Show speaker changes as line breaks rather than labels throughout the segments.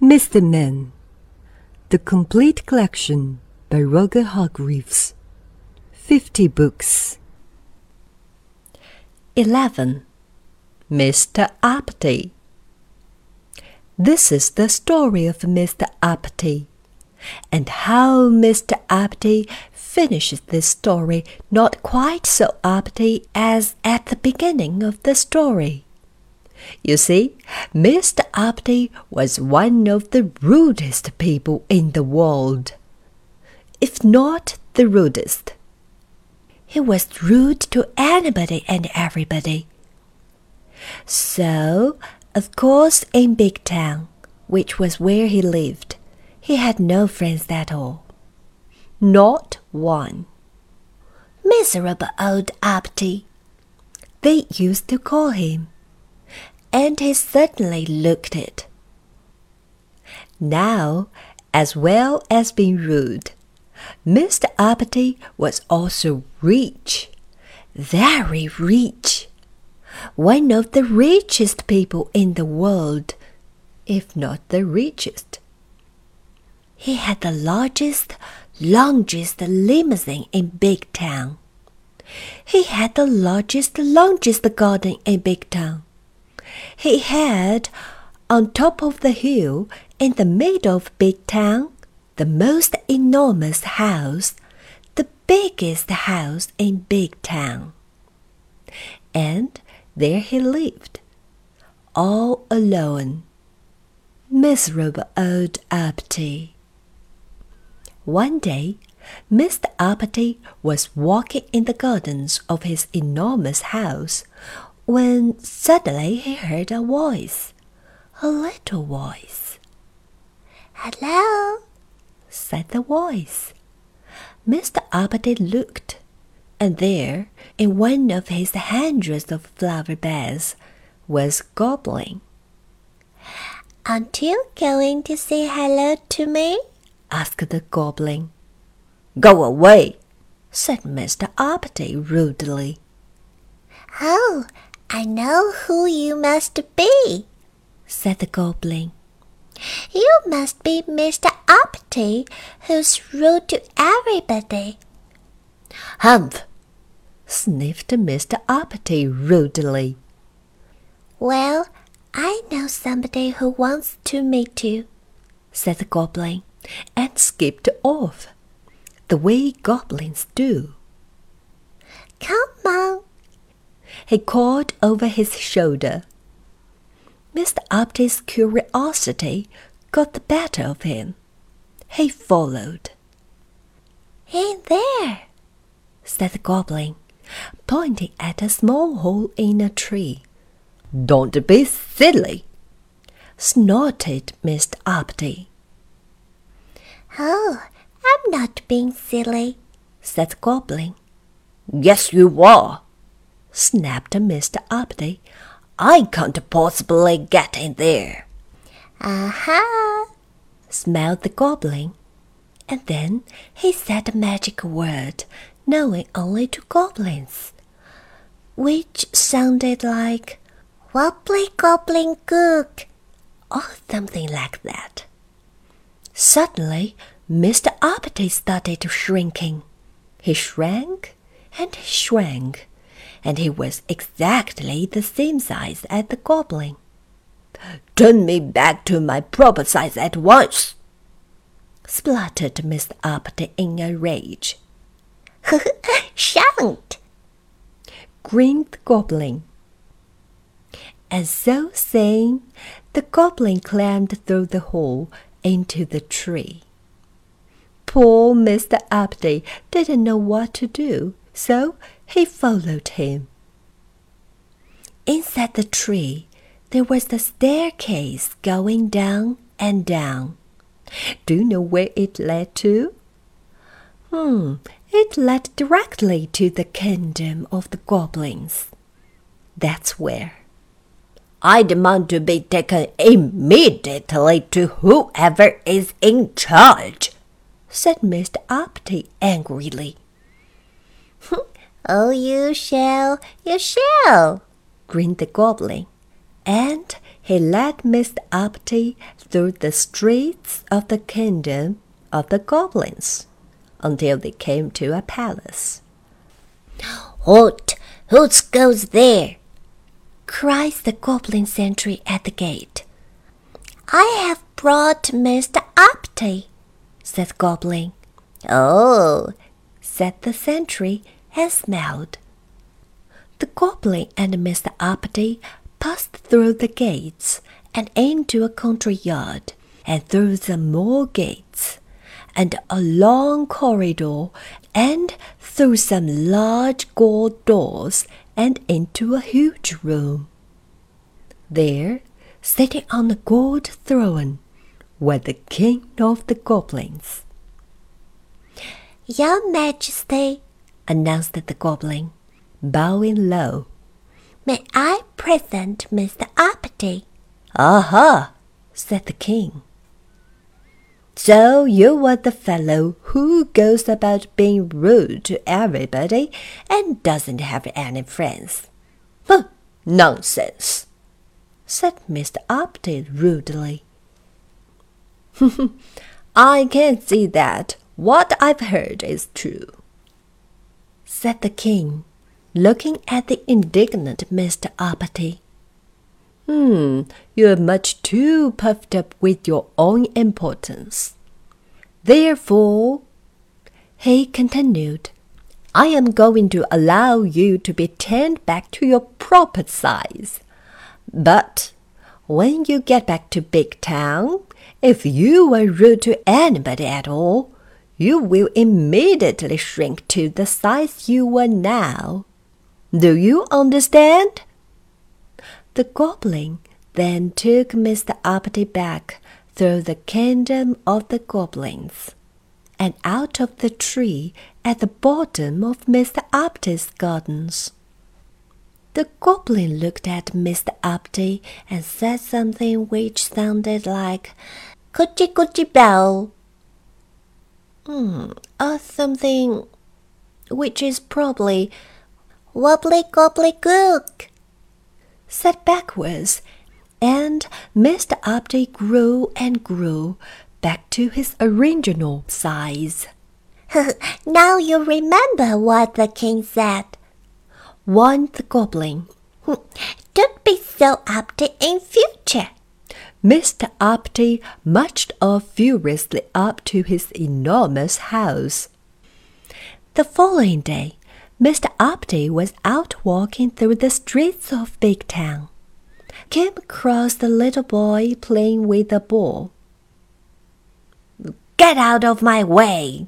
Mr. Men, The Complete Collection by Roger Hargreaves. 50 books.
11. Mr. Uppity. This is the story of Mr. Uppity, and how Mr. Uppity finishes this story not quite so uppity as at the beginning of the story. You see, Mr. Uppity was one of the rudest people in the world, if not the rudest. He was rude to anybody and everybody. So, of course, in Big Town, which was where he lived, he had no friends at all. Not one. Miserable old Uppity, they used to call him and he certainly looked it. Now, as well as being rude, Mr. Uppity was also rich, very rich, one of the richest people in the world, if not the richest. He had the largest, longest limousine in Big Town. He had the largest, longest garden in Big Town. He had, on top of the hill, in the middle of Big Town, the most enormous house, the biggest house in Big Town. And there he lived, all alone. Miserable old Uppity. One day, Mr. Uppity was walking in the gardens of his enormous house when suddenly he heard a voice, a little voice.
Hello,
said the voice. Mr. Uppity looked, and there, in one of his hundreds of flower beds, was Goblin.
Aren't you going to say hello to me?
asked the Goblin. Go away, said Mr. Uppity rudely.
Oh, I know who you must be,
said the Goblin.
You must be Mr. Uppity, who's rude to everybody.
Humph! sniffed Mr. Uppity rudely.
Well, I know somebody who wants to meet you,
said the Goblin, and skipped off, the way goblins do.
Come
he called over his shoulder. Mr. Uppity's curiosity got the better of him. He followed.
In there,
said the goblin, pointing at a small hole in a tree. Don't be silly, snorted Mr. Uppity.
Oh, I'm not being silly,
said the goblin. Yes, you are, snapped Mr. Uppity. I can't possibly get in there.
Aha! Uh-huh.
smiled the goblin. And then he said a magic word known only to goblins, which sounded like
wobbly goblin gook,
or something like that. Suddenly, Mr. Uppity started shrinking. He shrank and shrank and he was exactly the same size as the goblin. Turn me back to my proper size at once, spluttered Mr. Uppity in a rage.
Shan't,
grinned the goblin. And so saying, the goblin climbed through the hole into the tree. Poor Mr. Uppity didn't know what to do, so he followed him. Inside the tree, there was the staircase going down and down. Do you know where it led to? Hmm, it led directly to the kingdom of the goblins. That's where. I demand to be taken immediately to whoever is in charge, said Mr. Uppity angrily.
Oh, you shall, you shall,
grinned the goblin, and he led Mr. Uppity through the streets of the kingdom of the goblins until they came to a palace.
Halt! Who goes there?
cries the goblin sentry at the gate.
I have brought Mr. Uppity,
said the goblin.
Oh,
said the sentry and smiled. The goblin and Mr. Uppity passed through the gates and into a country yard, and through some more gates, and a long corridor, and through some large gold doors, and into a huge room. There, sitting on a gold throne, was the king of the goblins.
Your Majesty,
announced the goblin, bowing low.
May I present Mr. Uppity?
Aha, said the king. So you are the fellow who goes about being rude to everybody and doesn't have any friends. Huh, nonsense, said Mr. Uppity rudely. I can see that what I've heard is true, said the king, looking at the indignant Mr. Uppity. Hmm, you're much too puffed up with your own importance. Therefore, he continued, I am going to allow you to be turned back to your proper size. But when you get back to Big Town, if you were rude to anybody at all, you will immediately shrink to the size you were now. Do you understand? The goblin then took Mr. Uppity back through the kingdom of the goblins and out of the tree at the bottom of Mr. Uppity's gardens. The goblin looked at Mr. Uppity and said something which sounded like
Coochie coochie bell.
Hmm, or something which is probably
Wobbly gobbly gook,
said backwards, and Mr. Uppity grew and grew back to his original size.
now you remember what the king said,
warned the goblin.
Don't be so uppity in future.
Mr. Uppity marched off furiously up to his enormous house. The following day, Mr. Uppity was out walking through the streets of Big Town. Came across the little boy playing with a ball. Get out of my way!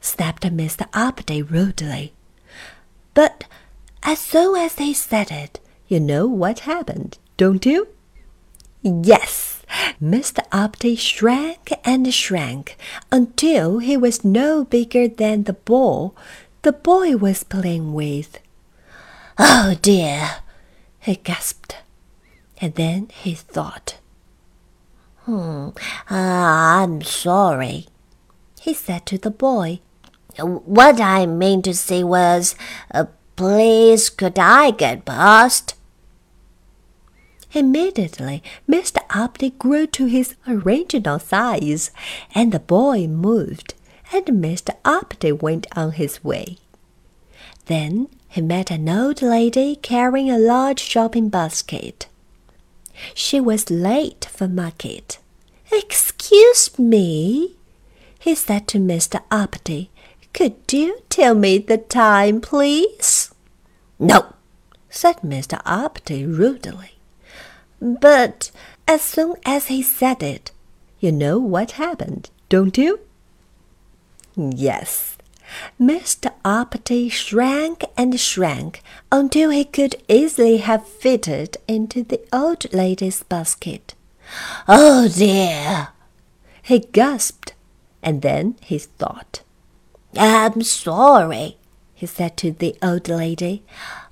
snapped Mr. Uppity rudely. But as soon as he said it, you know what happened, don't you? Yes, Mr. Uppity shrank and shrank until he was no bigger than the ball the boy was playing with. Oh dear, he gasped. And then he thought.
Hmm, uh, I'm sorry,
he said to the boy.
What I mean to say was, uh, please could I get past?
Immediately, Mr. Uppity grew to his original size, and the boy moved, and Mr. Uppity went on his way. Then he met an old lady carrying a large shopping basket. She was late for market. Excuse me, he said to Mr. Uppity. Could you tell me the time, please?
No,
said Mr. Uppity rudely. But as soon as he said it, you know what happened, don't you? Yes. Mr. Uppity shrank and shrank until he could easily have fitted into the old lady's basket.
Oh dear!
He gasped, and then he thought.
I'm sorry, he said to the old lady.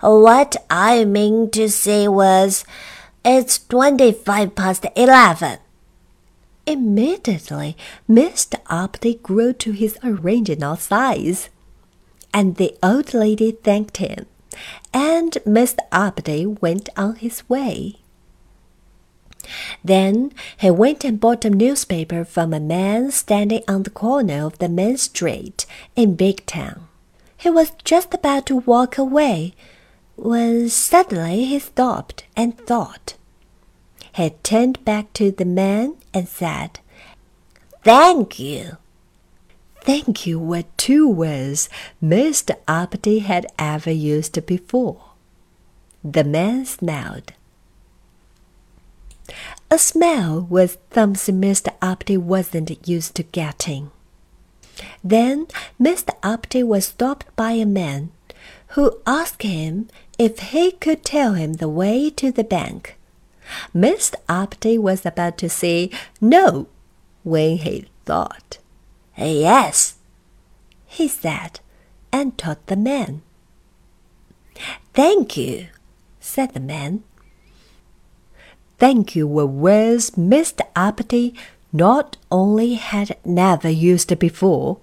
What I mean to say was, it's twenty-five past eleven.
Immediately, Mr. Uppity grew to his original size, and the old lady thanked him, and Mr. Uppity went on his way. Then he went and bought a newspaper from a man standing on the corner of the main street in Big Town. He was just about to walk away when suddenly he stopped and thought. He turned back to the man and said, Thank you. Thank you were two words Mr. Uppity had ever used before. The man smiled. A smile was something Mr. Uppity wasn't used to getting. Then Mr. Uppity was stopped by a man who asked him if he could tell him the way to the bank. Mr. Uppity was about to say no when he thought.
Yes,
he said, and told the man.
Thank you,
said the man. Thank you were words Mr. Uppity not only had never used before,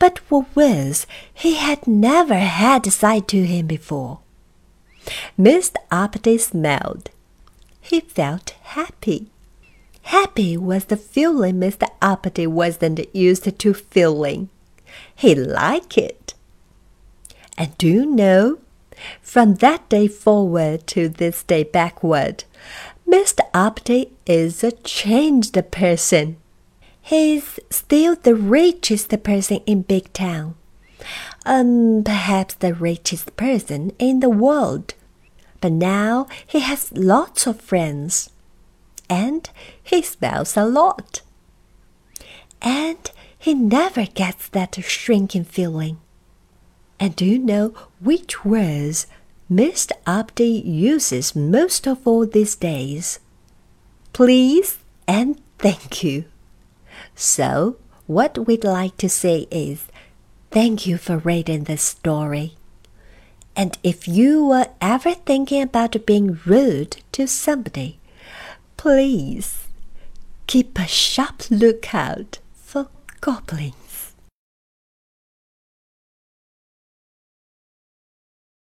but were words he had never had sight to him before. Mr. Uppity smiled. He felt happy. Happy was the feeling Mr. Uppity wasn't used to feeling. He liked it. And do you know, from that day forward to this day backward, Mr. Uppity is a changed person. He's still the richest person in Big Town. Um, perhaps the richest person in the world. But now he has lots of friends. And he smiles a lot. And he never gets that shrinking feeling. And do you know which words Mr. Uppity uses most of all these days. Please and thank you. So, what we'd like to say is thank you for reading this story. And if you were ever thinking about being rude to somebody, please keep a sharp lookout for goblins.